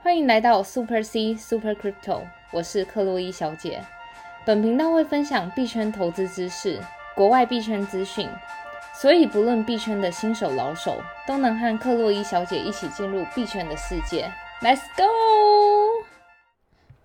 欢迎来到 Super C Super Crypto，我是克洛伊小姐。本频道会分享币圈投资知识、国外币圈资讯，所以不论币圈的新手老手，都能和克洛伊小姐一起进入币圈的世界。Let's go！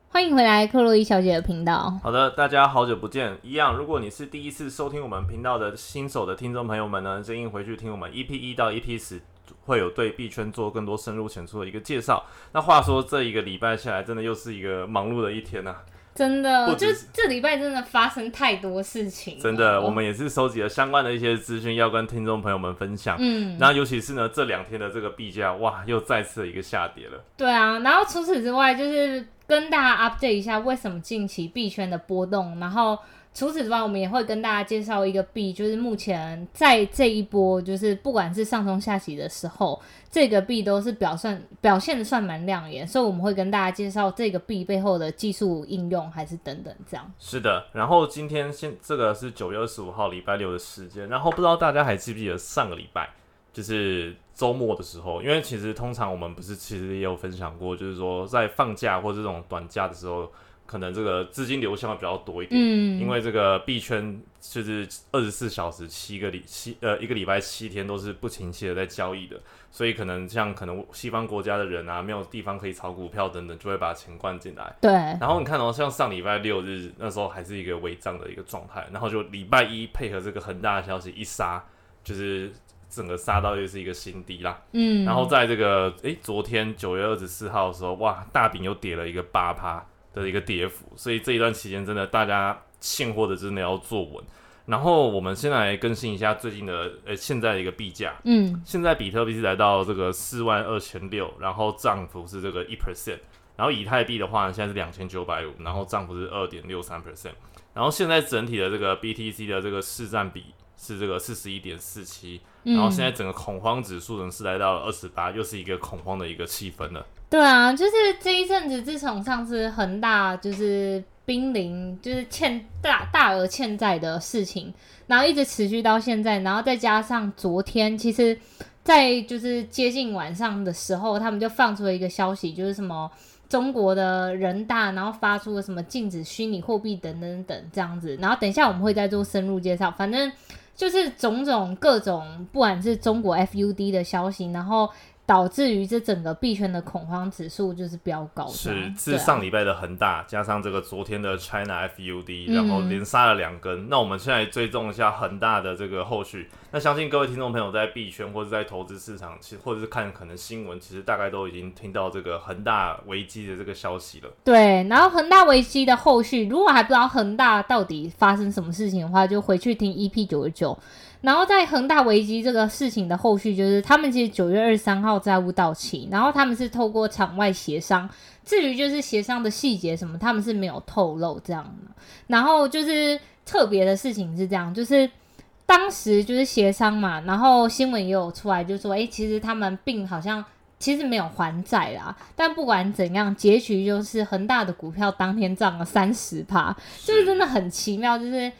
欢迎回来克洛伊小姐的频道。好的，大家好久不见。一样，如果你是第一次收听我们频道的新手的听众朋友们呢，建议回去听我们 EP 一到 EP 十，会有对币圈做更多深入浅出的一个介绍。那话说，这一个礼拜下来，真的又是一个忙碌的一天呐、真的，就不只是这礼拜真的发生太多事情，真的，我们也是收集了相关的一些资讯，要跟听众朋友们分享。嗯，然后尤其是呢，这两天的这个币价，哇，又再次的一个下跌了。对啊，然后除此之外，就是跟大家 update 一下为什么近期币圈的波动，然后除此之外，我们也会跟大家介绍一个币，就是目前在这一波，就是不管是上冲下洗的时候，这个币都是表现表现的算蛮亮眼，所以我们会跟大家介绍这个币背后的技术应用，还是等等这样。是的，然后今天现这个是九月二十五号礼拜六的时间，然后不知道大家还记不记得上个礼拜就是周末的时候，因为其实通常我们不是其实也有分享过，就是说在放假或这种短假的时候，可能这个资金流向会比较多一点，嗯，因为这个币圈就是二十四小时七个礼七呃一个礼拜七天都是不停歇的在交易的，所以可能像可能西方国家的人啊，没有地方可以炒股票等等，就会把钱灌进来。对，然后你看哦，像上礼拜六日那时候还是一个违章的一个状态，然后就礼拜一配合这个恒大的消息一杀，就是整个杀到又是一个新低啦。嗯，然后在这个诶昨天九月二十四号的时候，哇，大饼又跌了一个八趴的一个跌幅，所以这一段期间真的大家现货的真的要做稳。然后我们先来更新一下最近的呃现在的一个币价，嗯。现在比特币是来到这个四万二千六，然后涨幅是这个一 percent，然后以太币的话呢，现在是两千九百五，然后涨幅是二点六三 percent，然后现在整体的这个 BTC 的这个市占比是这个四十一点四七，嗯，然后现在整个恐慌指数呢是来到了二十八，又是一个恐慌的一个气氛了。对啊，就是这一阵子，自从上次恒大就是濒临就是欠大大额欠债的事情，然后一直持续到现在，然后再加上昨天，其实，在就是接近晚上的时候，他们就放出了一个消息，就是什么。中国的人大，然后发出了什么禁止虚拟货币等等等这样子，然后等一下我们会再做深入介绍。反正就是种种各种，不管是中国 FUD 的消息，然后导致于这整个币圈的恐慌指数就是飙高是，自上礼拜的恒大，加上这个昨天的 China FUD，嗯然后连杀了两根。那我们现在追踪一下恒大的这个后续。那相信各位听众朋友在币圈或者在投资市场，其实或者是看可能新闻，其实大概都已经听到这个恒大危机的这个消息了。对，然后恒大危机的后续，如果还不知道恒大到底发生什么事情的话，就回去听 EP 九十九。然后在恒大危机这个事情的后续，就是他们其实九月二十三号债务到期，然后他们是透过场外协商，至于就是协商的细节什么，他们是没有透露这样的。然后就是特别的事情是这样，就是当时就是协商嘛，然后新闻也有出来，就说，诶，其实他们并好像其实没有还债啦，但不管怎样，结局就是恒大的股票当天涨了三十趴，就是真的很奇妙，就是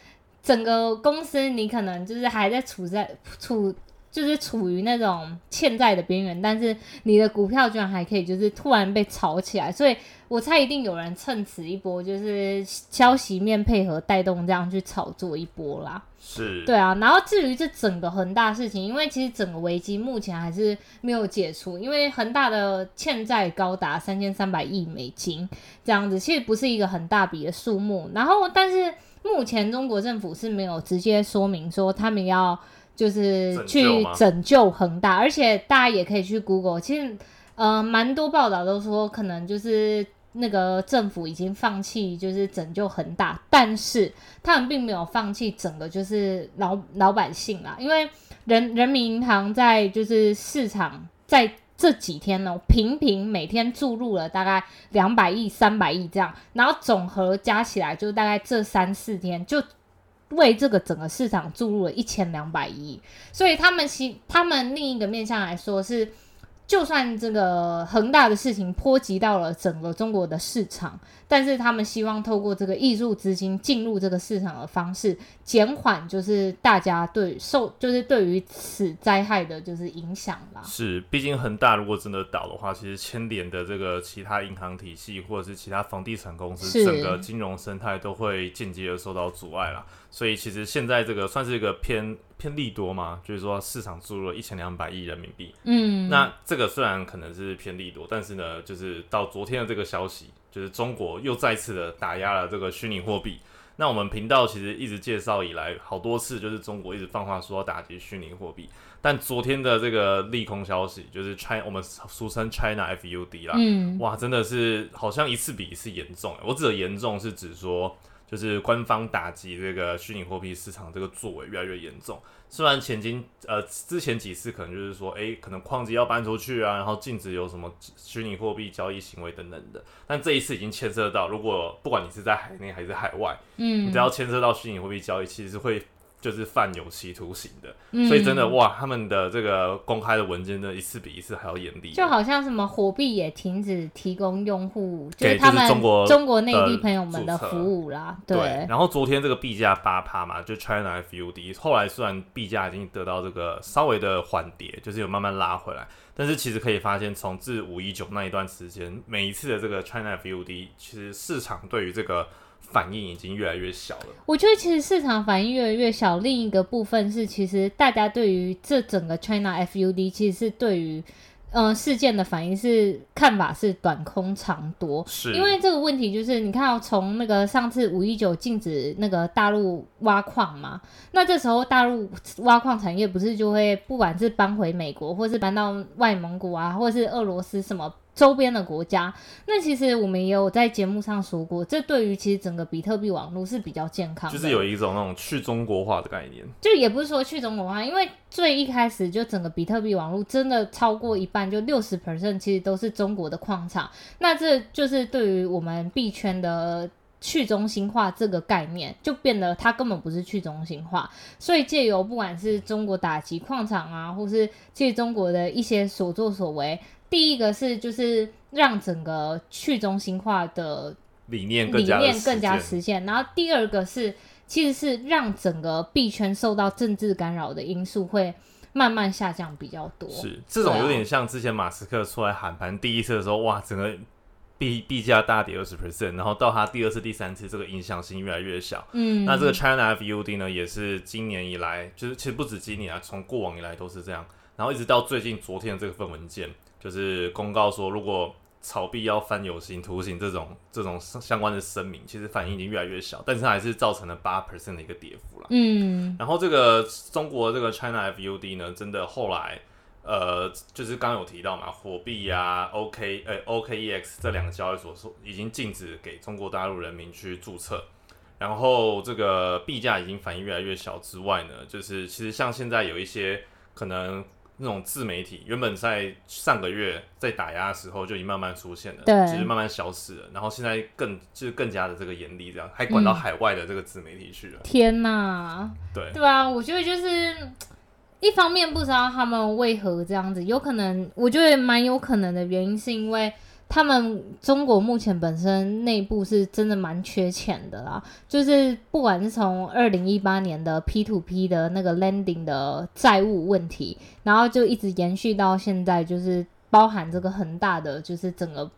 整个公司你可能就是还在处在处。就是处于那种欠债的边缘，但是你的股票居然还可以就是突然被炒起来，所以我猜一定有人趁此一波，就是消息面配合带动这样去炒作一波啦。是，对啊，然后至于这整个恒大事情，因为其实整个危机目前还是没有解除，因为恒大的欠债高达三千三百亿美金这样子，其实不是一个很大笔的数目。然后，但是目前中国政府是没有直接说明说他们要就是去拯救恒大，而且大家也可以去 Google，其实呃蛮多报道都说可能就是。那个政府已经放弃，就是拯救恒大，但是他们并没有放弃整个就是老老百姓啦，因为人人民银行在就是市场在这几天呢，频频每天注入了大概两百亿、三百亿这样，然后总和加起来就大概这三四天就。为这个整个市场注入了一千两百亿，所以他们其他们另一个面向来说是，就算这个恒大的事情波及到了整个中国的市场，但是他们希望透过这个艺术资金进入这个市场的方式，减缓就是大家对受就是对于此灾害的就是影响啦。是，毕竟恒大如果真的倒的话，其实牵连的这个其他银行体系或者是其他房地产公司，整个金融生态都会间接的受到阻碍啦。所以其实现在这个算是一个偏偏利多嘛，就是说市场注入了一千两百亿人民币。嗯，那这个虽然可能是偏利多，但是呢，就是到昨天的这个消息，就是中国又再次的打压了这个虚拟货币。那我们频道其实一直介绍以来好多次，就是中国一直放话说要打击虚拟货币，但昨天的这个利空消息，就是 China 我们俗称 China FUD 啦，嗯，哇，真的是好像一次比一次严重。我指的严重是指说，就是官方打击这个虚拟货币市场这个作为越来越严重。虽然前经呃之前几次可能就是说，诶，可能矿机要搬出去啊，然后禁止有什么虚拟货币交易行为等等的，但这一次已经牵涉到，如果不管你是在海内还是海外，嗯，你只要牵涉到虚拟货币交易，其实是会就是犯有期徒刑的。嗯所以真的哇，他们的这个公开的文件呢，一次比一次还要严厉。就好像什么火币也停止提供用户，就给是他们中国中国内地朋友们的服务啦，对，对，然后昨天这个币价八趴嘛，就 China FUD，后来虽然币价已经得到这个稍微的缓跌，就是有慢慢拉回来，但是其实可以发现，从自五一九那一段时间，每一次的这个 China FUD，其实市场对于这个反应已经越来越小了。我觉得其实市场反应越来越小，另一个部分是，其实大家对于这整个 China FUD 其实是对于嗯、呃事件的反应是看法是短空长多。是因为这个问题就是，你看、哦，从那个上次五一九禁止那个大陆挖矿嘛，那这时候大陆挖矿产业不是就会不管是搬回美国，或是搬到外蒙古啊，或是俄罗斯什么周边的国家，那其实我们也有在节目上说过，这对于其实整个比特币网络是比较健康的，就是有一种那种去中国化的概念。就也不是说去中国化，因为最一开始就整个比特币网络真的超过一半，就六十 percent 其实都是中国的矿场，那这就是对于我们币圈的。去中心化这个概念就变得它根本不是去中心化，所以借由不管是中国打击矿场啊，或是借中国的一些所作所为，第一个是就是让整个去中心化的理念理念更加实实现。然后第二个是，其实是让整个币圈受到政治干扰的因素会慢慢下降比较多。是这种有点像之前马斯克出来喊盘第一次的时候，哇，整个币币价大跌二十 percent，然后到他第二次、第三次，这个影响性越来越小。嗯，那这个 China FUD 呢，也是今年以来，就是其实不止今年啊，从过往以来都是这样。然后一直到最近昨天的这份文件，就是公告说，如果炒币要翻有形图形这种这种相关的声明，其实反应已经越来越小，但是它还是造成了八 percent 的一个跌幅了。嗯然后这个中国这个 China FUD 呢，真的后来呃，就是刚刚有提到嘛，火币啊、OK 呃 OKEX 这两个交易所说已经禁止给中国大陆人民去注册。然后这个币价已经反应越来越小之外呢，就是其实像现在有一些可能那种自媒体，原本在上个月在打压的时候就已经慢慢出现了，对只是慢慢消失了。然后现在更就是更加的这个严厉，这样还管到嗯海外的这个自媒体去了。天哪，对，对啊，我觉得就是一方面不知道他们为何这样子，有可能我觉得蛮有可能的原因是因为。他们中国目前本身内部是真的蛮缺钱的啦，就是不管是从二零一八年的 P to P 的那个 lending 的债务问题，然后就一直延续到现在，就是包含这个恒大的，就是整个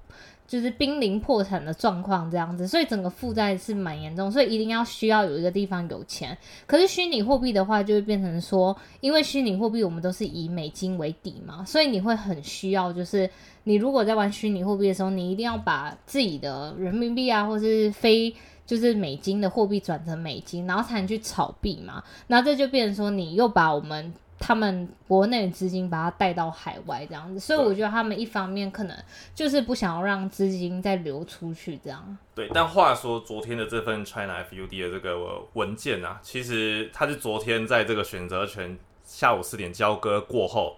就是濒临破产的状况这样子，所以整个负债是蛮严重，所以一定要需要有一个地方有钱。可是虚拟货币的话，就会变成说，因为虚拟货币我们都是以美金为底嘛，所以你会很需要，就是你如果在玩虚拟货币的时候，你一定要把自己的人民币啊，或是非就是美金的货币转成美金，然后才能去炒币嘛。那这就变成说，你又把我们他们国内的资金把它带到海外这样子，所以我觉得他们一方面可能就是不想要让资金再流出去这样。对，但话说，昨天的这份 China FUD 的这个文件啊，其实它是昨天在这个选择权下午四点交割过后，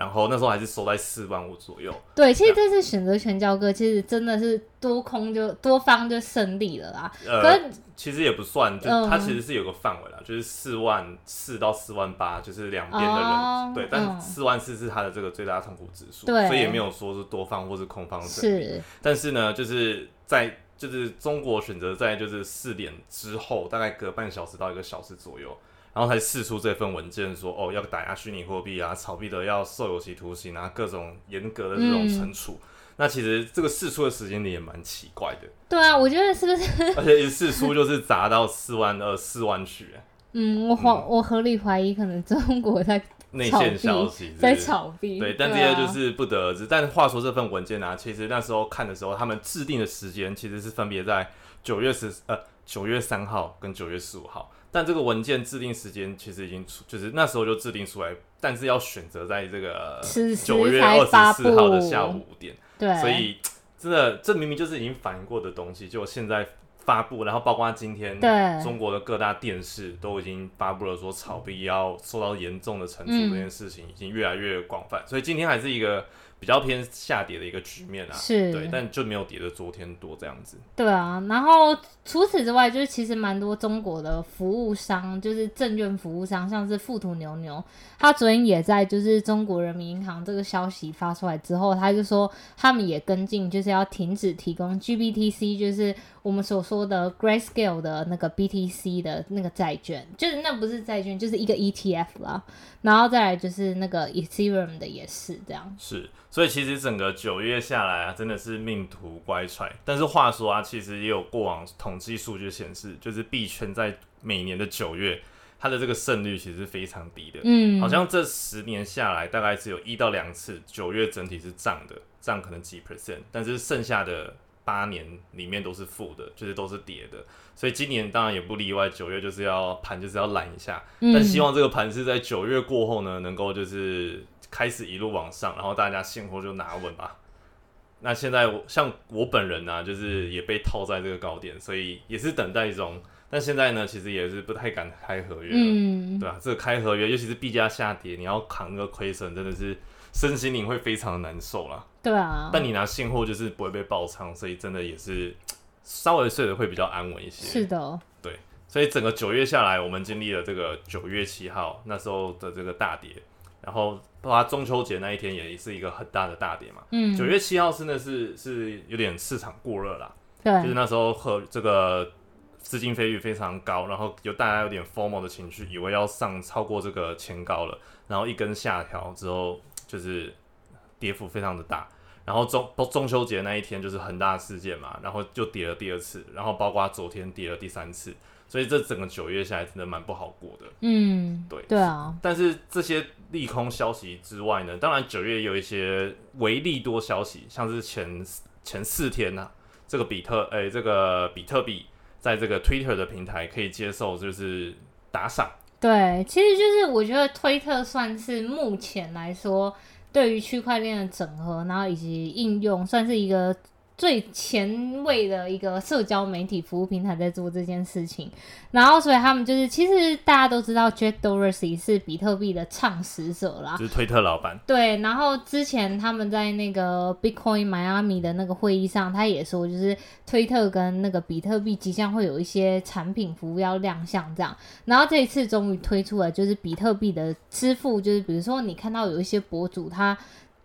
然后那时候还是收在四万五左右。对，其实这次选择权交割，其实真的是多空就多方就胜利了啦。呃，是其实也不算，就嗯它其实是有个范围啦，就是四万四到四万八，就是两边的人、哦对，但嗯四万四是它的这个最大痛苦指数，对所以也没有说是多方或是空方胜利。是，但是呢，就是在就是中国选择在就是四点之后，大概隔半小时到一个小时左右，然后才释出这份文件说，哦，要打压虚拟货币啊，炒币的要受有期徒刑啊，各种严格的这种惩处。那其实这个释出的时间点也蛮奇怪的，对啊，我觉得是不是？而且一释出就是砸到四万二、四万去，嗯，我怀我合理怀疑，可能中国在内线消息在炒币。对，但这啊些就是不得而知。但话说这份文件啊，其实那时候看的时候，他们制定的时间其实是分别在九月十呃九月三号跟九月十五号。但这个文件制定时间其实已经出，就是那时候就制定出来，但是要选择在这个九月才二发十四号的下午五点，对，所以真的这明明就是已经反映过的东西，就现在发布，然后包括今天中国的各大电视都已经发布了说炒币要受到严重的惩处嗯这件事情，已经越来越广泛，所以今天还是一个比较偏下跌的一个局面啊。是对，但就没有跌的昨天多这样子。对啊，然后除此之外，就是其实蛮多中国的服务商，就是证券服务商，像是富途牛牛，他昨天也在就是中国人民银行这个消息发出来之后，他就说他们也跟进，就是要停止提供 GBTC，就是我们所说的 Grayscale 的那个 BTC 的那个债券，就是那不是债券，就是一个 ETF 啦。然后再来就是那个 Ethereum 的也是这样。是，所以其实整个九月下来啊，真的是命途乖舛。但是话说啊，其实也有过往统计数据显示，就是币圈在每年的九月，它的这个胜率其实是非常低的。嗯，好像这十年下来，大概只有一到两次九月整体是涨的，涨可能几 percent，但是剩下的八年里面都是负的，就是都是跌的。所以今年当然也不例外，九月就是要盘就是要拦一下，嗯但希望这个盘是在九月过后呢，能够就是开始一路往上，然后大家现货就拿稳吧。那现在我像我本人呢、就是也被套在这个高点，所以也是等待中。但现在呢，其实也是不太敢开合约了。嗯，对啊，这个开合约，尤其是币价下跌，你要扛个亏损，真的是身心灵会非常的难受啦。对啊，但你拿现货就是不会被爆仓，所以真的也是 稍微睡得会比较安稳一些。是的，对。所以整个九月下来，我们经历了这个九月七号那时候的这个大跌，然后包括中秋节那一天也是一个很大的大跌嘛。嗯，九月七号真的是是有点市场过热啦，对，就是那时候和这个资金费率非常高，然后有大家有点 formal 的情绪，以为要上超过这个前高了，然后一根下调之后，就是跌幅非常的大。然后中中秋节那一天就是很大的事件嘛，然后就跌了第二次，然后包括昨天跌了第三次，所以这整个九月下来真的蛮不好过的。嗯，对对啊，但是这些利空消息之外呢，当然九月有一些唯利多消息，像是前前四天呢、这个比特诶、这个比特币在这个 Twitter 的平台可以接受就是打赏，对，其实就是我觉得推特算是目前来说对于区块链的整合，然后以及应用，算是一个最前卫的一个社交媒体服务平台在做这件事情。然后，所以他们就是，其实大家都知道，Jack Dorsey 是比特币的创始者啦。就是推特老板。对，然后之前他们在那个 Bitcoin Miami 的那个会议上，他也说，就是推特跟那个比特币即将会有一些产品服务要亮相这样。然后这一次终于推出了，就是比特币的支付，就是比如说你看到有一些博主他。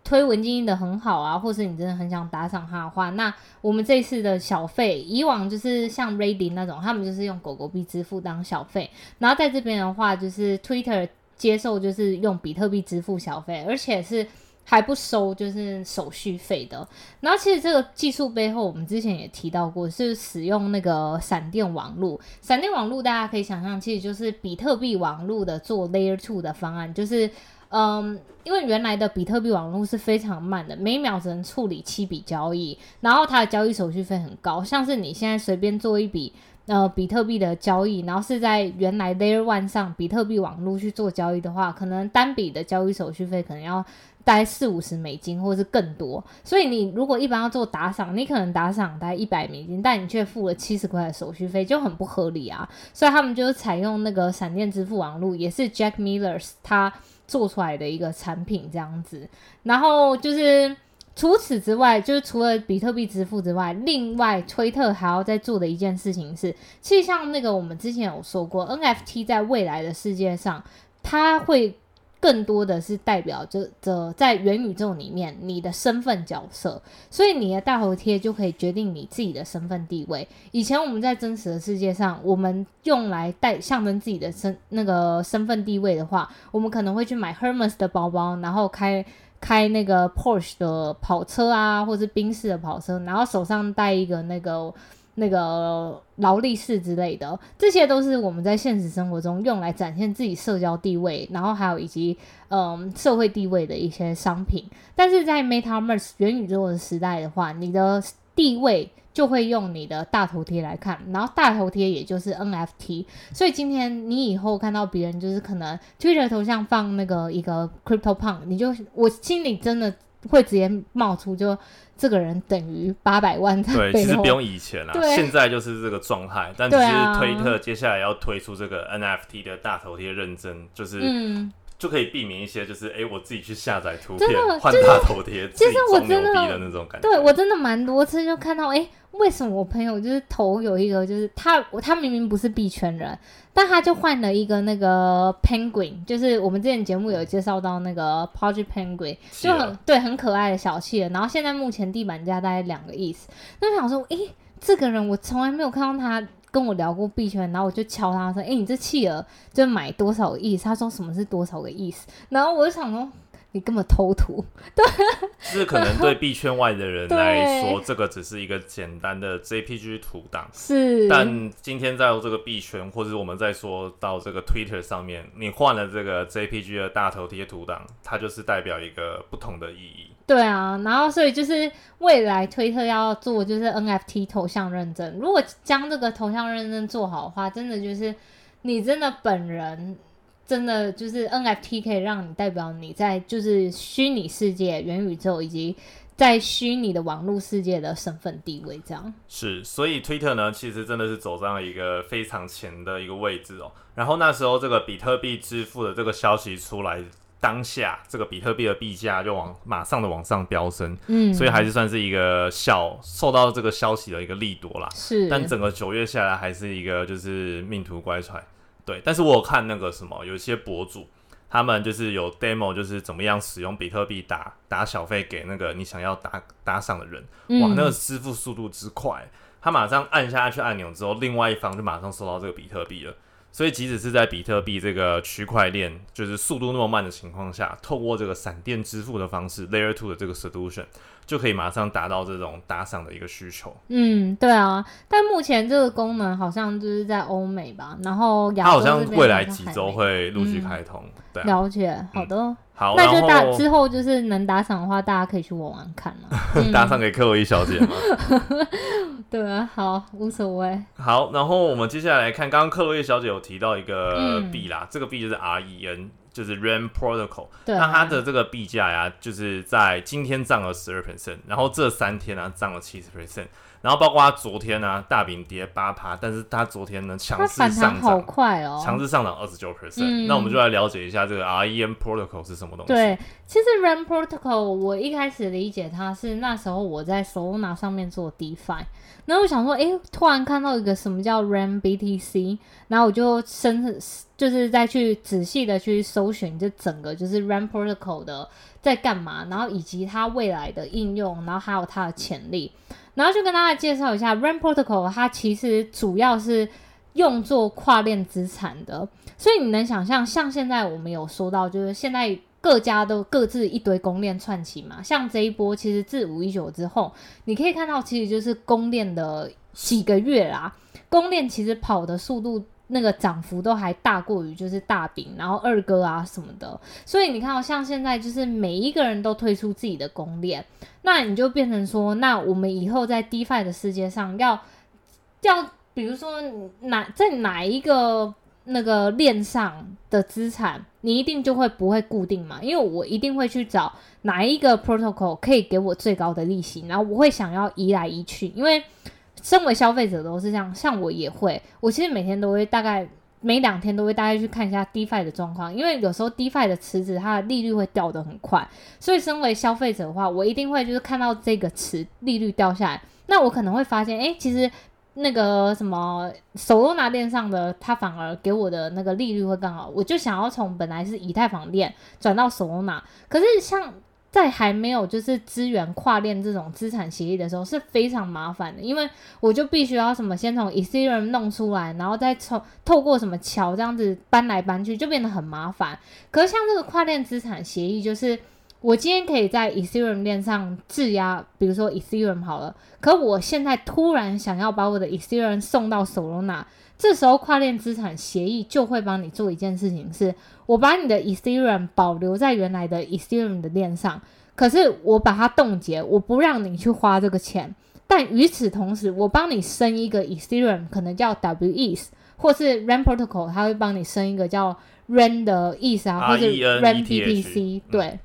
推文经营的很好啊，或是你真的很想打赏他的话，那我们这次的小费，以往就是像 Raiding 那种，他们就是用狗狗币支付当小费，然后在这边的话，就是 Twitter 接受就是用比特币支付小费，而且是还不收就是手续费的。然后其实这个技术背后，我们之前也提到过，是使用那个闪电网络。闪电网络大家可以想象，其实就是比特币网络的做 Layer Two 的方案，就是嗯，因为原来的比特币网络是非常慢的，每秒只能处理七笔交易，然后它的交易手续费很高，像是你现在随便做一笔。呃，比特币的交易，然后是在原来 Layer One 上比特币网络去做交易的话，可能单笔的交易手续费可能要大概四五十美金，或者是更多。所以你如果一般要做打赏，你可能打赏大概一百美金，但你却付了七十块的手续费，就很不合理啊。所以他们就是采用那个闪电支付网络，也是 Jack Miller 他做出来的一个产品这样子。然后就是除此之外，就是除了比特币支付之外，另外推特还要在做的一件事情是，其实像那个我们之前有说过，NFT 在未来的世界上，它会。更多的是代表着着在元宇宙里面你的身份角色，所以你的大头贴就可以决定你自己的身份地位。以前我们在真实的世界上，我们用来代象征自己的身那个身份地位的话，我们可能会去买 Hermes 的包包，然后开开那个 Porsche 的跑车啊，或是宾士的跑车，然后手上戴一个那个。那个劳力士之类的，这些都是我们在现实生活中用来展现自己社交地位，然后还有以及嗯社会地位的一些商品。但是在 MetaVerse 元宇宙的时代的话，你的地位就会用你的大头贴来看，然后大头贴也就是 NFT。所以今天你以后看到别人就是可能 Twitter 头像放那个一个 Crypto Punk，你就我心里真的会直接冒出就。这个人等于八百万在对，其实不用以前啦，现在就是这个状态。但只是推特接下来要推出这个 NFT 的大头贴认证，就是就可以避免一些，就是哎，我自己去下载图片换大头贴，其实我真的那种感觉。对我真的蛮多次就看到哎。为什么我朋友就是头有一个，就是他他明明不是币圈人，但他就换了一个那个 penguin，就是我们之前节目有介绍到那个 project penguin，就很对很可爱的小企鹅。然后现在目前地板价大概两个意思。那我想说，诶，这个人我从来没有看到他跟我聊过币圈，然后我就敲他说，诶，你这企鹅就买多少个意思？他说什么是多少个意思？然后我就想说。你根本偷图，对，是可能对币圈外的人来说，这个只是一个简单的 JPG 图档，是。但今天在这个币圈，或者我们在说到这个 Twitter 上面，你换了这个 JPG 的大头贴图档，它就是代表一个不同的意义。对啊，然后所以就是未来推特要做就是 NFT 头像认证，如果将这个头像认证做好的话，真的就是你真的本人。真的就是 NFT 可以让你代表你在就是虚拟世界、元宇宙以及在虚拟的网络世界的身份地位，这样是。所以 Twitter 呢，其实真的是走上了一个非常前的一个位置哦。然后那时候这个比特币支付的这个消息出来，当下这个比特币的币价就往马上的往上飙升，嗯，所以还是算是一个小受到这个消息的一个利多啦。是，但整个九月下来还是一个就是命途乖舛。对，但是我有看那个什么，有一些博主，他们就是有 demo，就是怎么样使用比特币打打小费给那个你想要打打赏的人，哇，那个支付速度之快，他马上按下去按钮之后，另外一方就马上收到这个比特币了。所以，即使是在比特币这个区块链就是速度那么慢的情况下，透过这个闪电支付的方式，Layer Two 的这个 solution 就可以马上达到这种打赏的一个需求。嗯，对啊。但目前这个功能好像就是在欧美吧，然后它好像未来几周会陆续开通。对，了解。好的。好，那就大之后就是能打赏的话，大家可以去玩玩看了。打赏给克洛伊小姐吗？对啊，好，无所谓。好，然后我们接下来看，刚刚克洛伊小姐有提到一个币啦，这个币就是 REN，就是 REN Protocol。那它的这个币价呀，就是在今天涨了十二 percent，然后这三天呢涨了七十 percent。然后包括他昨天呢，大饼跌八趴，但是他昨天呢强势上涨，好快哦，强势上涨二十九 percent。那我们就来了解一下这个 REM Protocol 是什么东西。对，其实 REM Protocol 我一开始理解它是那时候我在 Solana 上面做 DeFi，然后我想说，哎，突然看到一个什么叫 REM BTC，然后我就深就是再去仔细的去搜寻这整个就是 REM Protocol 的在干嘛，然后以及它未来的应用，然后还有它的潜力。然后就跟大家介绍一下，REN Protocol 它其实主要是用作跨链资产的，所以你能想象，像现在我们有说到，就是现在各家都各自一堆公链串起嘛，像这一波其实自五一九之后，你可以看到其实就是公链的几个月啦，公链其实跑的速度。那个涨幅都还大过于就是大饼，然后二哥啊什么的，所以你看，像现在就是每一个人都推出自己的公链，那你就变成说，那我们以后在 DeFi 的世界上要要，比如说哪在哪一个那个链上的资产，你一定就会不会固定嘛？因为我一定会去找哪一个 Protocol 可以给我最高的利息，然后我会想要移来移去，因为。身为消费者都是这样，像我也会，我其实每天都会大概每两天都会大概去看一下 DeFi 的状况，因为有时候 DeFi 的池子它的利率会掉得很快，所以身为消费者的话，我一定会就是看到这个池利率掉下来，那我可能会发现，哎，其实那个什么手罗拿链上的它反而给我的那个利率会更好，我就想要从本来是以太坊链转到手罗拿，可是像。在还没有就是资源跨链这种资产协议的时候是非常麻烦的，因为我就必须要什么先从 Ethereum 弄出来，然后再从透过什么桥这样子搬来搬去，就变得很麻烦。可是像这个跨链资产协议，就是我今天可以在 Ethereum 链上质押，比如说 Ethereum 好了，可我现在突然想要把我的 Ethereum 送到 Solana。这时候跨链资产协议就会帮你做一件事情，是我把你的 Ethereum 保留在原来的 Ethereum 的链上，可是我把它冻结，我不让你去花这个钱。但与此同时，我帮你生一个 Ethereum，可能叫 WETH，或是 r a n Protocol，它会帮你生一个叫 Ren 的 ETH 啊，或者 Ren BTC，对。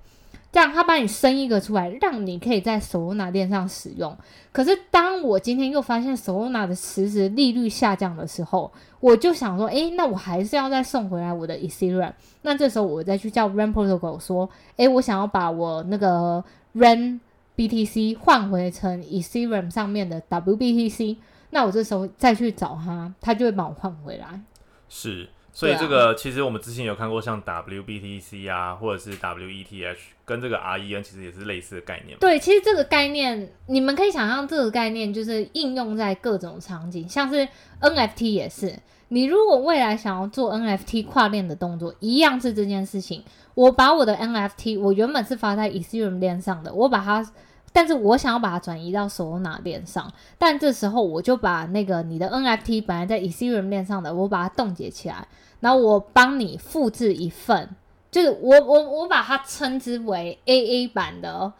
这样，他把你生一个出来，让你可以在 Solana 链上使用。可是，当我今天又发现 Solana 的实时利率下降的时候，我就想说，诶，那我还是要再送回来我的 Ethereum。那这时候，我再去叫 Ren Protocol 说，诶，我想要把我那个 Ren BTC 换回成 Ethereum 上面的 WBTC。那我这时候再去找他，他就会帮我换回来。是。所以这个其实我们之前有看过，像 WBTC 啊，或者是 WETH，跟这个 REN 其实也是类似的概念。对，其实这个概念，你们可以想象，这个概念就是应用在各种场景，像是 NFT 也是。你如果未来想要做 NFT 跨链的动作，一样是这件事情。我把我的 NFT，我原本是发在 Ethereum 链上的，我把它。但是我想要把它转移到 Solana 链上，但这时候我就把那个你的 NFT 本来在 Ethereum 链上的，我把它冻结起来，然后我帮你复制一份，就是我我我把它称之为 AA 版的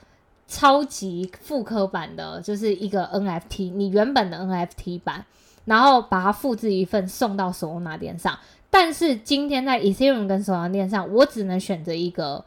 超级复刻版的，就是一个 NFT，你原本的 NFT 版，然后把它复制一份送到 Solana 链上。但是今天在 Ethereum 跟 Solana 链上，我只能选择一个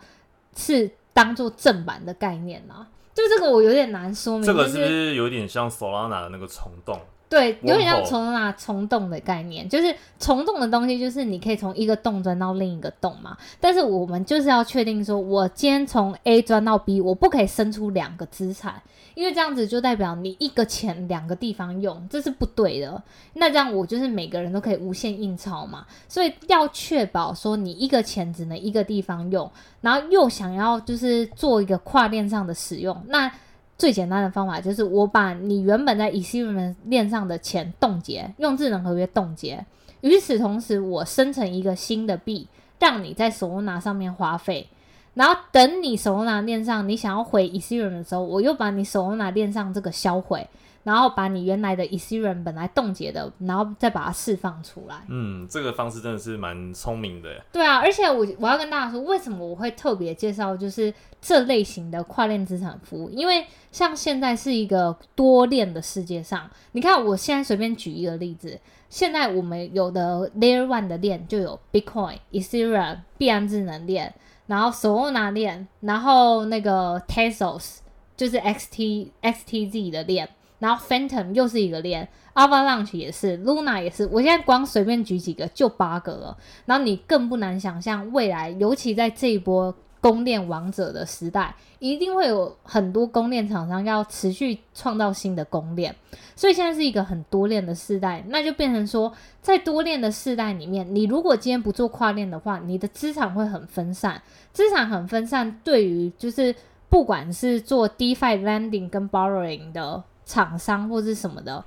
是当做正版的概念啊。就这个我有点难说明，这个是不是有点像 Solana 的那个虫洞？对，有点像从那虫洞的概念，就是虫洞的东西，就是你可以从一个洞钻到另一个洞嘛。但是我们就是要确定说，我今天从 A 钻到 B，我不可以生出两个资产，因为这样子就代表你一个钱两个地方用，这是不对的。那这样我就是每个人都可以无限印钞嘛。所以要确保说，你一个钱只能一个地方用，然后又想要就是做一个跨链上的使用，那。最简单的方法就是我把你原本在 Ethereum 链上的钱冻结，用智能合约冻结。与此同时，我生成一个新的币，让你在 Solana 上面花费。然后等你 Solana 链上你想要回 Ethereum 的时候，我又把你 Solana 链上这个销毁。然后把你原来的 Ethereum 本来冻结的，然后再把它释放出来。嗯，这个方式真的是蛮聪明的。对啊，而且我我要跟大家说，为什么我会特别介绍就是这类型的跨链资产服务？因为像现在是一个多链的世界上，你看我现在随便举一个例子，现在我们有的 Layer One 的链就有 Bitcoin、Ethereum、币安智能链，然后 Solana 链，然后那个 Tezos 就是 XT XTZ 的链。然后 Phantom 又是一个链，Avalanche 也是，Luna 也是。我现在光随便举几个就八个了。然后你更不难想象，未来尤其在这一波公链王者的时代，一定会有很多公链厂商要持续创造新的公链。所以现在是一个很多链的时代，那就变成说，在多链的时代里面，你如果今天不做跨链的话，你的资产会很分散。资产很分散，对于就是不管是做 DeFi Lending 跟 Borrowing 的。厂商或是什么的，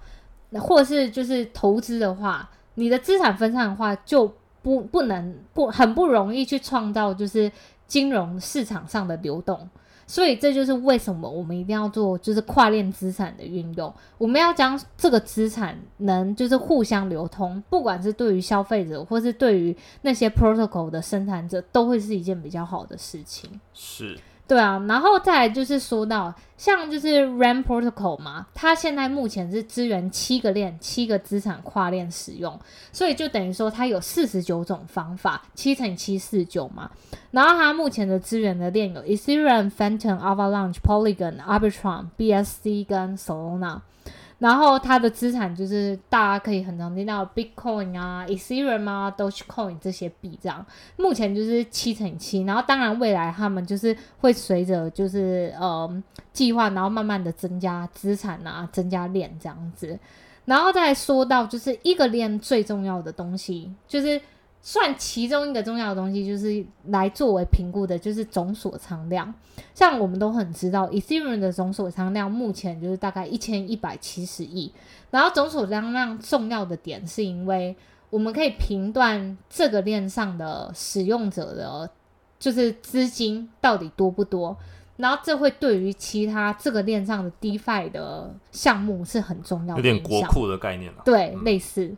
或是就是投资的话，你的资产分散的话，就不不能不很不容易去创造就是金融市场上的流动，所以这就是为什么我们一定要做就是跨链资产的运用，我们要将这个资产能就是互相流通，不管是对于消费者或是对于那些 protocol 的生产者，都会是一件比较好的事情。是。对啊，然后再来就是说到像就是 RAM Protocol 嘛，它现在目前是支援七个链、七个资产跨链使用，所以就等于说它有四十九种方法，七乘七四九嘛。然后它目前的支援的链有 Ethereum、Phantom、Avalanche、Polygon、Arbitrum、BSC 跟 Solana。然后它的资产就是大家可以很常听到 Bitcoin 啊、Ethereum 啊、Dogecoin 这些币这样，目前就是七乘七。然后当然未来他们就是会随着就是呃计划，然后慢慢的增加资产啊，增加链这样子。然后再说到就是一个链最重要的东西，就是算其中一个重要的东西，就是来作为评估的，就是总锁仓量。像我们都很知道，Ethereum 的总锁仓量目前就是大概一千一百七十亿。然后总锁仓量重要的点，是因为我们可以评断这个链上的使用者的，就是资金到底多不多。然后这会对于其他这个链上的 DeFi 的项目是很重要的，有点国库的概念了。对，类似，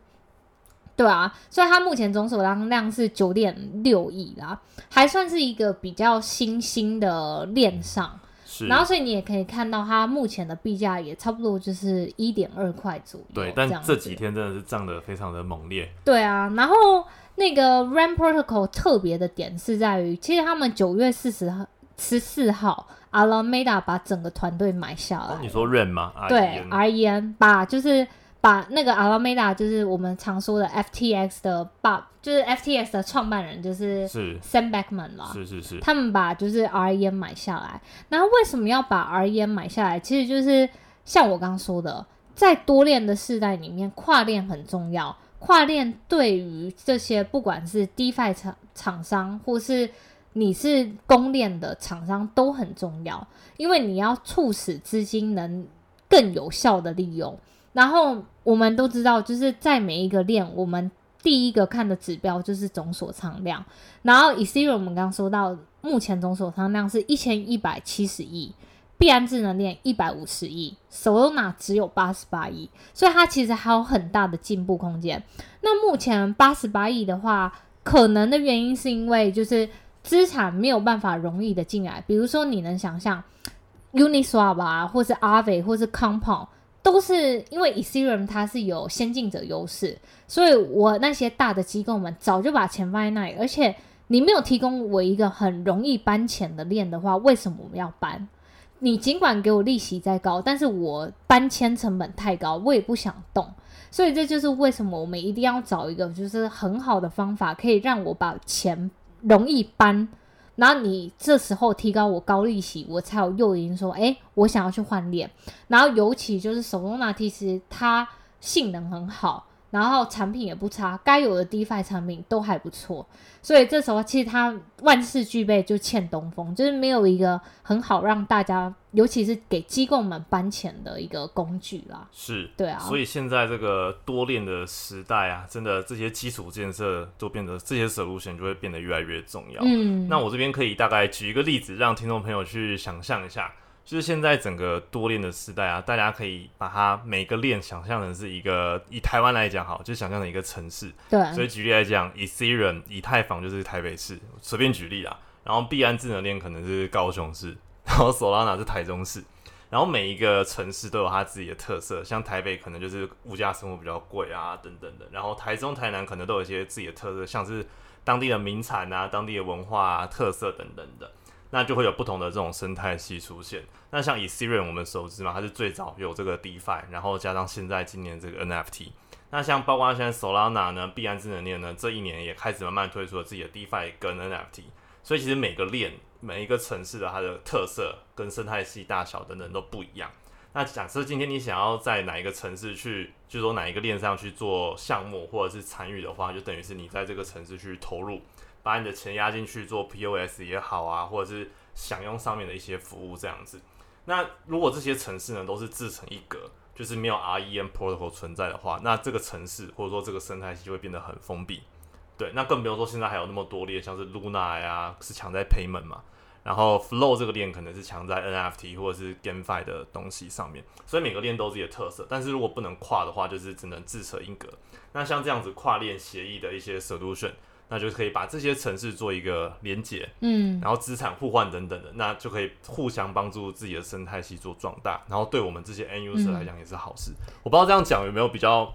对啊，所以它目前总锁仓量是九点六亿啦，还算是一个比较新兴的链上。是，然后所以你也可以看到它目前的币价也差不多就是一点二块左右。对，但这几天真的是涨得非常的猛烈。对啊，然后那个 RAM Protocol 特别的点是在于，其实他们九月四十号。十四号，Alameda 把整个团队买下来。你说 r e n 吗？对，REN 把就是把那个 Alameda，就是我们常说的 FTX 的爸，就是 FTX 的创办人，就是是 Sam Bankman 啦。是是是。他们把就是 REM 买下来，那为什么要把 REM 买下来？其实就是像我刚刚说的，在多链的世代里面，跨链很重要。跨链对于这些不管是 DeFi 厂厂商或是你是公链的厂商都很重要，因为你要促使资金能更有效的利用。然后我们都知道，就是在每一个链，我们第一个看的指标就是总锁仓量。然后 Ethereum 我们刚刚说到，目前总锁仓量是一千一百七十亿，币安智能链一百五十亿，Solana 只有八十八亿，所以它其实还有很大的进步空间。那目前八十八亿的话，可能的原因是因为就是。资产没有办法容易的进来，比如说你能想象，Uniswap 啊，或是 Aave 或是 Compound，都是因为 Ethereum 它是有先进者优势，所以我那些大的机构们早就把钱放在那里，而且你没有提供我一个很容易搬钱的链的话，为什么我们要搬？你尽管给我利息再高，但是我搬迁成本太高，我也不想动，所以这就是为什么我们一定要找一个就是很好的方法，可以让我把钱。容易搬，然后你这时候提高我高利息，我才有诱因说，哎，我想要去换脸。然后尤其就是手动拿，其实它性能很好。然后产品也不差，该有的 DeFi 产品都还不错，所以这时候其实它万事俱备，就欠东风，就是没有一个很好让大家，尤其是给机构们搬钱的一个工具啦。是，对啊。所以现在这个多链的时代啊，真的这些基础建设都变得这些 solution 就会变得越来越重要。嗯，那我这边可以大概举一个例子，让听众朋友去想象一下。就是现在整个多链的时代啊，大家可以把它每个链想象成是一个，以台湾来讲好，就想象成一个城市。对。所以举例来讲，Ethereum 以太坊就是台北市，随便举例啦。然后币安智能链可能是高雄市，然后 Solana 是台中市。然后每一个城市都有它自己的特色，像台北可能就是物价生活比较贵啊，等等的。然后台中、台南可能都有一些自己的特色，像是当地的名产啊、当地的文化啊、特色等等的。那就会有不同的这种生态系出现。那像以 Ethereum 我们熟知嘛，它是最早有这个 DeFi，然后加上现在今年这个 NFT。那像包括现在 Solana 呢，币安智能链呢，这一年也开始慢慢推出了自己的 DeFi 跟 NFT。所以其实每个链、每一个城市的它的特色跟生态系大小等等都不一样。那假设今天你想要在哪一个城市去，就说哪一个链上去做项目或者是参与的话，就等于是你在这个城市去投入。把你的钱压进去做 POS 也好啊，或者是享用上面的一些服务这样子。那如果这些城市呢都是自成一格，就是没有 REM protocol 存在的话，那这个城市或者说这个生态系就会变得很封闭。对，那更不用说现在还有那么多链，像是 Luna 呀是强在 payment 嘛，然后 Flow 这个链可能是强在 NFT 或者是 GameFi 的东西上面，所以每个链都有自己的特色。但是如果不能跨的话，就是只能自成一格。那像这样子跨链协议的一些 solution。那就可以把这些城市做一个连接，嗯，然后资产互换等等的，那就可以互相帮助自己的生态系做壮大，然后对我们这些 N user 来讲也是好事。我不知道这样讲有没有比较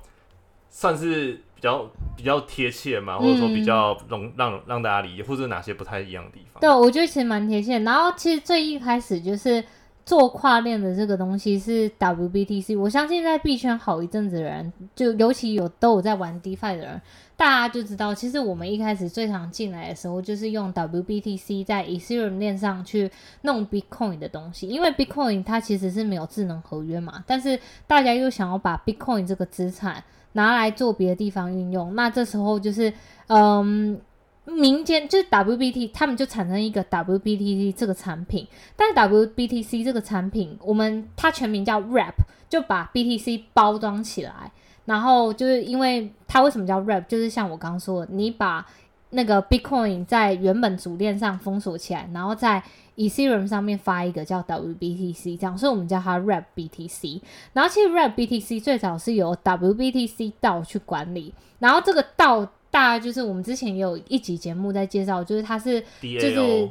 算是比较比较贴切嘛，或者说比较容让让大家理解，或者哪些不太一样的地方？对，我觉得其实蛮贴切。然后其实最一开始就是做跨链的这个东西是 WBTC，我相信在币圈好一阵子的人，就尤其有都有在玩 DeFi 的人，大家就知道，其实我们一开始最常进来的时候，就是用 WBTC 在 Ethereum 链上去弄 Bitcoin 的东西，因为 Bitcoin 它其实是没有智能合约嘛，但是大家又想要把 Bitcoin 这个资产拿来做别的地方运用，那这时候就是嗯。民间就是 WBT，他们就产生一个 WBTC 这个产品，但 WBTC 这个产品，我们它全名叫 Wrap，就把 BTC 包装起来，然后就是因为它为什么叫 Wrap，就是像我刚刚说的，你把那个 Bitcoin 在原本主链上封锁起来，然后在 Ethereum 上面发一个叫 WBTC，这样，所以我们叫它 Wrap BTC。然后其实 Wrap BTC 最早是由 WBTC 道去管理，然后这个道。大概就是我们之前也有一集节目在介绍，就是它是就是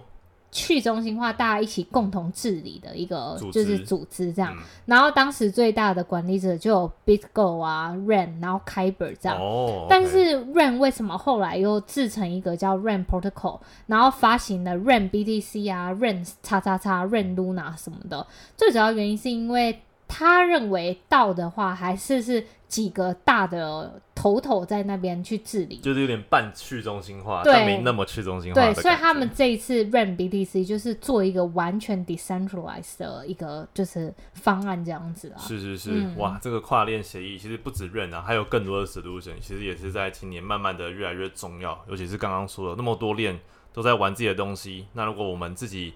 去中心化，大家一起共同治理的一个就是组织这样。然后当时最大的管理者就有 BitGo 啊、Ren，然后 Kyber 这样。哦。但是 Ren 为什么后来又制成一个叫 Ren Protocol，然后发行了 Ren BTC 啊、Ren 叉叉叉、Ren Luna 什么的？最主要原因是因为他认为道的话还是是。几个大的头头在那边去治理，就是有点半去中心化，但没那么去中心化。对，所以他们这一次 Run BTC 就是做一个完全 decentralized 的一个就是方案这样子啊。是是是，哇，这个跨链协议其实不止 Run 啊，还有更多的 solution，其实也是在今年慢慢的越来越重要。尤其是刚刚说的那么多链都在玩自己的东西，那如果我们自己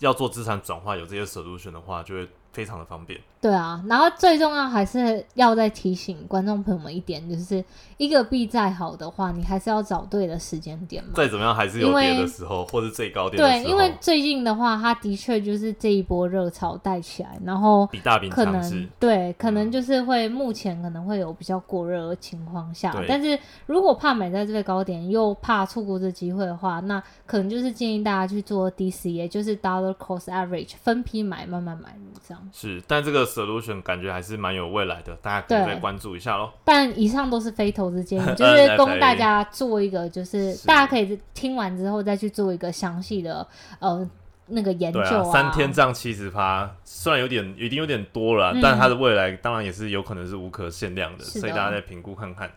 要做资产转化，有这些 solution 的话，就会。非常的方便，对啊，然后最重要还是要再提醒观众朋友们一点，就是一个币再好的话，你还是要找对的时间点嘛。再怎么样还是有跌的时候，或者最高点。对，因为最近的话，它的确就是这一波热潮带起来，然后比大饼可能对，可能就是会目前可能会有比较过热的情况下，但是如果怕买在最高点，又怕错过这机会的话，那可能就是建议大家去做 DCA，就是 Dollar Cost Average，分批买，慢慢买入这样。是，但这个 solution 感觉还是蛮有未来的，大家可以再关注一下喽。但以上都是非投资建议，就是供大家做一个，就是大家可以听完之后再去做一个详细的呃那个研究啊。三天涨七十趴，虽然有点已经有点多了，但它的未来当然也是有可能是无可限量的，所以大家再评估看看。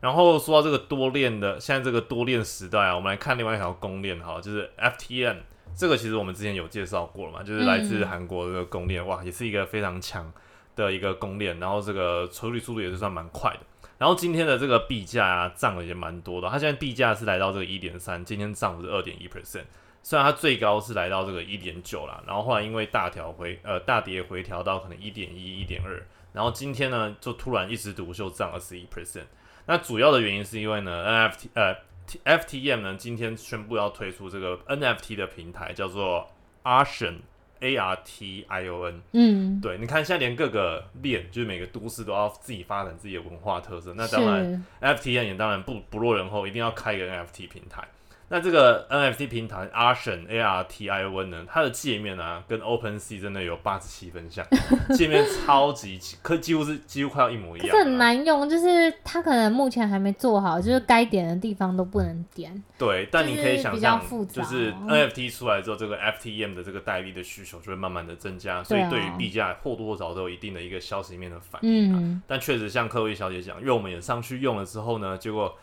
然后说到这个多链的，现在这个多链时代啊，我们来看另外一条公链哈，就是 FTM。这个其实我们之前有介绍过了嘛，就是来自韩国这个公链，哇，也是一个非常强的一个公链，然后这个处理速度也是算蛮快的。然后今天的这个币价啊，涨了也蛮多的，它现在币价是来到这个一点三，今天涨是二点一 percent，虽然它最高是来到这个一点九啦，然后后来因为大调回呃大跌回调到可能一点一、一点二，然后今天呢就突然一枝独秀涨了十一 percent，那主要的原因是因为呢 NFT 呃。FTM 呢，今天宣布要推出这个 NFT 的平台，叫做 Artion，A R T I O N。嗯，对，你看现在连各个链，就是每个都市都要自己发展自己的文化特色，那当然 FTM 也当然不不落人后，一定要开一个 NFT 平台。那这个 NFT 平台 Artion A R T I O N 呢，它的界面啊，跟 OpenSea 真的有八十七分像，界面超级，可几乎是几乎快要一模一样。可是很难用，就是它可能目前还没做好，就是该点的地方都不能点。对，但你可以想象，就是 NFT 出来之后，这个 FTM 的这个代币的需求就会慢慢的增加，所以对于币价或多或少都有一定的一个消息面的反应。嗯，但确实像科威小姐讲，因为我们也上去用了之后呢，结果。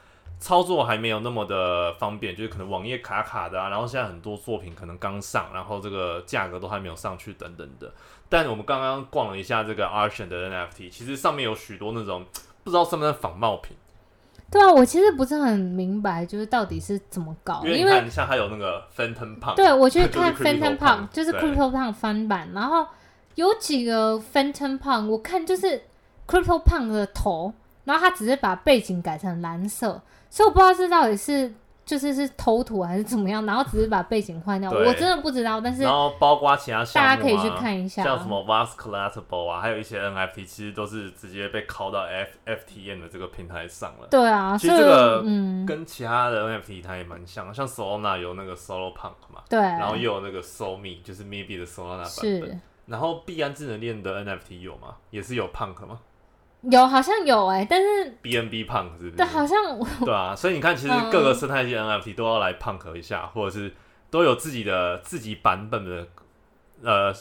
操作还没有那么的方便，就是可能网页卡卡的啊，然后现在很多作品可能刚上，然后这个价格都还没有上去等等的。但我们刚刚逛了一下这个 Artion 的 NFT，其实上面有许多那种不知道是不是仿冒品。对啊，我其实不是很明白，就是到底是怎么搞。因为你像它有那个 Phantom Punk，对我去看 Phantom Punk，就是 Crypto Punk 翻版，然后有几个 Phantom Punk，我看就是 Crypto Punk 的头，然后他只是把背景改成蓝色。所以我不知道这到底是就是是偷图还是怎么样，然后只是把背景换掉，我真的不知道。但是然后包括其他大家可以去看一下，像什么 Vast Collectible 啊，还有一些 NFT，其实都是直接被拷到 F FTN 的这个平台上了。对啊，其实这个嗯，跟其他的 NFT 它也蛮像，像 Solana 有那个 Solo Punk 嘛，对，然后又有那个 Sol Me，就是 Maybe 的 Solana 版本。然后币安智能链的 NFT 有吗？也是有 Punk 吗？有好像有哎，但是 B N B Punk 是不是？对，好像对啊，所以你看，其实各个生态系 N F T 都要来 Punk 一下，或者是都有自己的自己版本的呃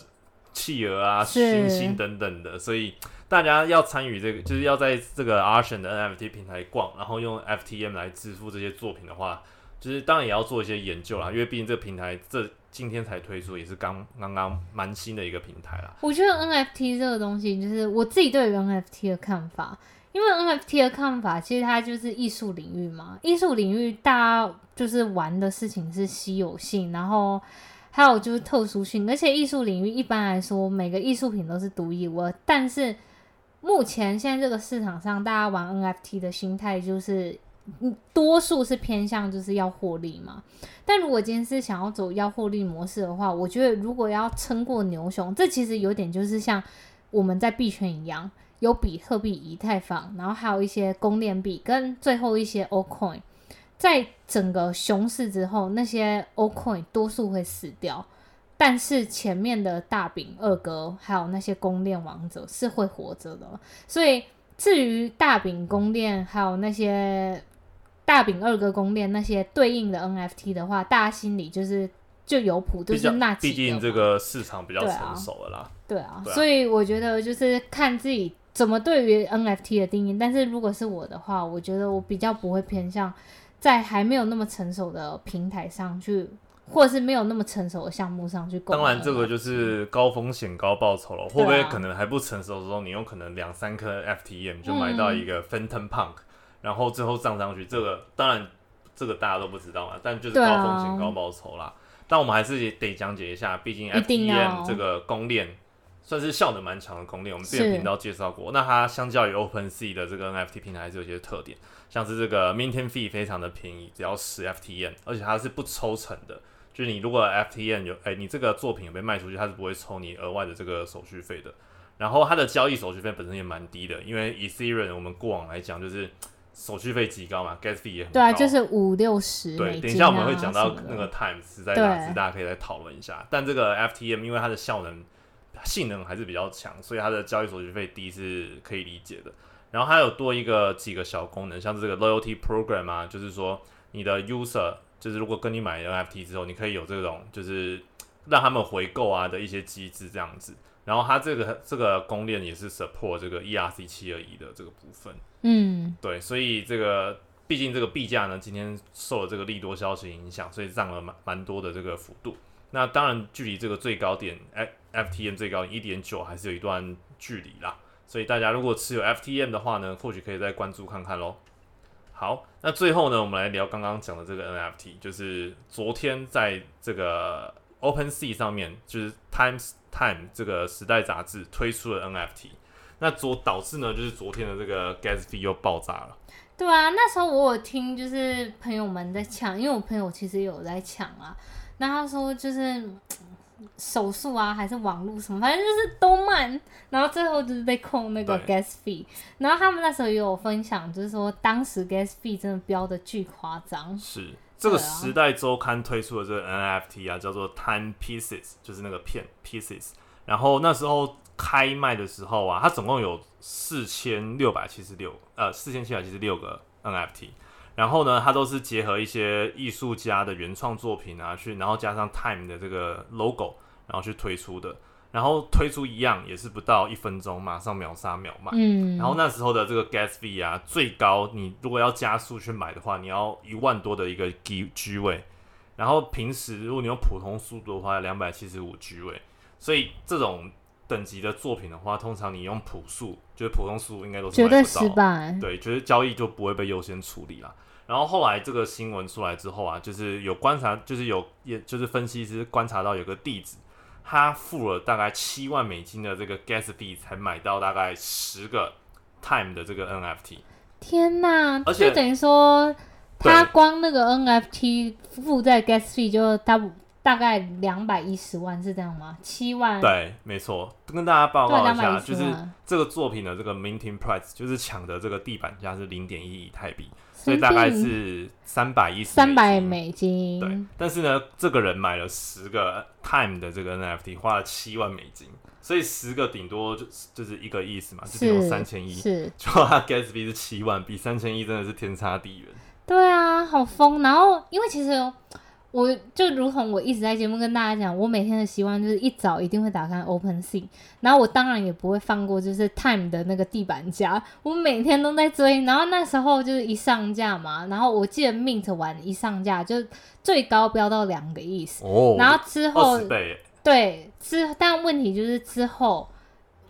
企鹅啊、星星等等的，所以大家要参与这个，就是要在这个 Artion 的 NFT 平台逛，然后用 FTM 来支付这些作品的话，就是当然也要做一些研究啦，因为毕竟这个平台这今天才推出，也是刚刚刚蛮新的一个平台啦。我觉得 NFT 这个东西，就是我自己对 NFT 的看法。因为 NFT 的看法，其实它就是艺术领域嘛。艺术领域大家就是玩的事情是稀有性，然后还有就是特殊性。而且艺术领域一般来说，每个艺术品都是独一无二。但是目前现在这个市场上，大家玩 NFT 的心态就是，多数是偏向就是要获利嘛。但如果今天是想要走要获利模式的话，我觉得如果要撑过牛熊，这其实有点就是像我们在币圈一样。有比特币、以太坊，然后还有一些公链币，跟最后一些 O coin，在整个熊市之后，那些 O coin 多数会死掉，但是前面的大饼、二哥还有那些公链王者是会活着的。所以至于大饼公链还有那些大饼二哥公链那些对应的 NFT 的话，大家心里就是就有谱，就是那几毕竟嘛这个市场比较成熟了啦。对啊，所以我觉得就是看自己怎么对于 NFT 的定义。但是如果是我的话，我觉得我比较不会偏向在还没有那么成熟的平台上去，或者是没有那么成熟的项目上去购买 NFT。当然，这个就是高风险高报酬了。会不会可能还不成熟的时候，你有可能两三颗 FTM 就买到一个 Phantom Punk，、然后最后涨上去？这个当然这个大家都不知道嘛，但就是高风险高报酬啦。但我们还是得讲解一下，毕竟 FTM 这个公链算是效能蛮强的公链，我们之前频道介绍过。那它相较于 OpenSea 的这个 NFT 平台，还是有些特点，像是这个 Minting Fee 非常的便宜，只要十 FTM，而且它是不抽成的。就是你如果 FTN 有，哎、你这个作品有被卖出去，它是不会抽你额外的这个手续费的。然后它的交易手续费本身也蛮低的，因为 Ethereum 我们过往来讲就是手续费极高嘛，gas fee 也很高。对啊，就是五六十对。等一下我们会讲到那个 Times 在哪大家可以再讨论一下。但这个 FTM 因为它的效能、性能还是比较强，所以它的交易手续费低是可以理解的。然后它有多一个几个小功能，像是这个 Loyalty Program 啊，就是说你的 user 就是如果跟你买 NFT 之后，你可以有这种就是让他们回购啊的一些机制这样子。然后它这个这个公链也是 support 这个 ERC 七二一的这个部分。嗯，对，所以这个毕竟这个币价呢，今天受了这个利多消息影响，所以涨了蛮蛮多的这个幅度。那当然，距离这个最高点 FTM 最高点一点九还是有一段距离啦。所以大家如果持有 FTM 的话呢，或许可以再关注看看喽。好，那最后呢，我们来聊刚刚讲的这个 NFT，就是昨天在这个 OpenSea 上面，就是 Times Time 这个时代杂志推出了 NFT。那昨导致呢，就是昨天的这个 gas fee 又爆炸了。对啊，那时候我有听，就是朋友们在抢，因为我朋友其实有在抢啊。那他说就是嗯手速啊，还是网络什么，反正就是都慢，然后最后就是被控那个 gas fee。然后他们那时候也有分享，就是说当时 gas fee 真的标的巨夸张。是这个时代周刊推出的这个 NFT 啊，叫做 Time Pieces，就是那个片 Pieces。然后那时候开卖的时候啊，它总共有四千六百七十六呃四千七百七十六个 NFT。然后呢，它都是结合一些艺术家的原创作品啊，去然后加上 Time 的这个 logo，然后去推出的。然后推出一样也是不到一分钟，马上秒杀秒卖。嗯，然后那时候的这个 gas fee 啊，最高你如果要加速去买的话，你要一万多的一个 G G 位，然后平时如果你用普通速度的话，两百七十五 G 位，所以这种等级的作品的话，通常你用普速，就是普通速度应该都是绝对买不到失败。对，就是交易就不会被优先处理啦。然后后来这个新闻出来之后啊，就是有观察，就是有也就是分析师观察到有个地址，他付了大概七万美金的这个 gas fee 才买到大概十个 time 的这个 NFT。天呐，而且就等于说他光那个 NFT 负在 gas fee 就大大概两百一十万，是这样吗？七万，对，没错，跟大家报对，告一下，就是，这个作品的这个 minting price 就是抢的这个地板价是零点一以太币，所以大概是三百一十三百美金。对，但是呢，这个人买了十个 Time 的这个 NFT，花了七万美金，所以十个顶多就就是一个意思嘛，就是有是三千一。是，就他 fee 是七万，比三千一真的是天差地远。对啊，好疯。然后，因为其实我就如同我一直在节目跟大家讲，我每天的习惯就是一早一定会打开 Open Sea，然后我当然也不会放过就是 Time 的那个地板价，我每天都在追。然后那时候就是一上架嘛，然后我记得 Mint 完一上架就最高飙到两个亿，哦，然后之后对之，但问题就是之后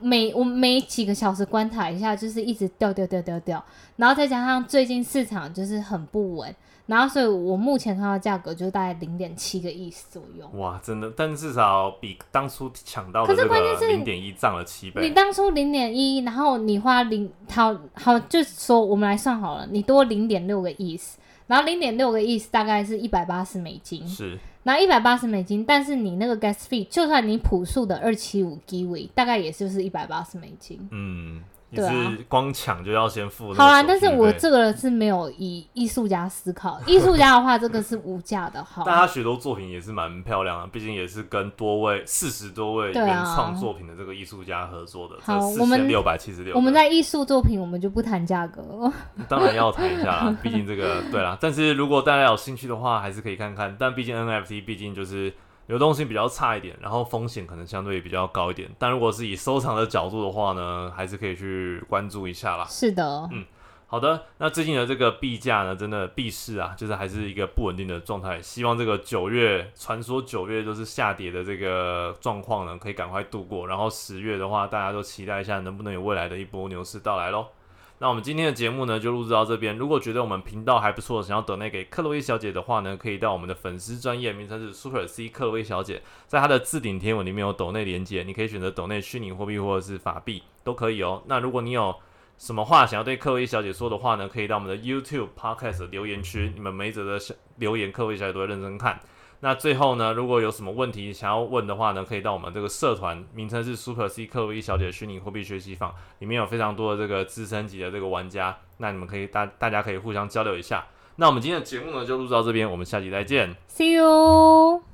每我每几个小时观察一下，就是一直掉掉掉掉掉，然后再加上最近市场就是很不稳，然后所以我目前看到价格就大概零点七个亿左右。哇，真的，但至少比当初抢到的可是这关键是个零点一涨了七倍你倍。当初零点一，然后你花零好好，就是说我们来算好了，你多零点六个亿，然后零点六个亿大概是一百八十美金，是，然后一百八十美金，但是你那个 gas fee，就算你朴素的二七五 g i 大概也就是一百八十美金。嗯，也对啊是光抢就要先付那个好啦，但是我这个是没有以艺术家思考，艺术家的话，这个是无价的好。但他许多作品也是蛮漂亮的，毕竟也是跟多位四十多位原创作品的这个艺术家合作的，好这我们六百七十六。我们在艺术作品，我们就不谈价格了。当然要谈一下啦，毕竟这个对啦。但是如果大家有兴趣的话，还是可以看看。但毕竟 NFT 毕竟就是流动性比较差一点，然后风险可能相对比较高一点。但如果是以收藏的角度的话呢，还是可以去关注一下啦。是的，嗯好的，那最近的这个币价呢，真的币市啊，就是还是一个不稳定的状态。希望这个九月，传说九月都是下跌的这个状况呢，可以赶快度过。然后十月的话，大家都期待一下，能不能有未来的一波牛市到来喽。那我们今天的节目呢，就录制到这边。如果觉得我们频道还不错，想要抖内给克洛伊小姐的话呢，可以到我们的粉丝专业名称是 Super C 克洛伊小姐，在她的置顶贴文里面有抖内连接，你可以选择抖内虚拟货币或者是法币都可以哦。那如果你有什么话想要对克洛伊小姐说的话呢？可以到我们的 YouTube Podcast 的留言区，你们每一则的留言，克洛伊小姐都会认真看。那最后呢，如果有什么问题想要问的话呢，可以到我们这个社团，名称是 Super C 克洛伊小姐虚拟货币学习坊，里面有非常多的这个资深级的这个玩家，那你们可以大大家可以互相交流一下。那我们今天的节目呢就录到这边，我们下集再见。See you。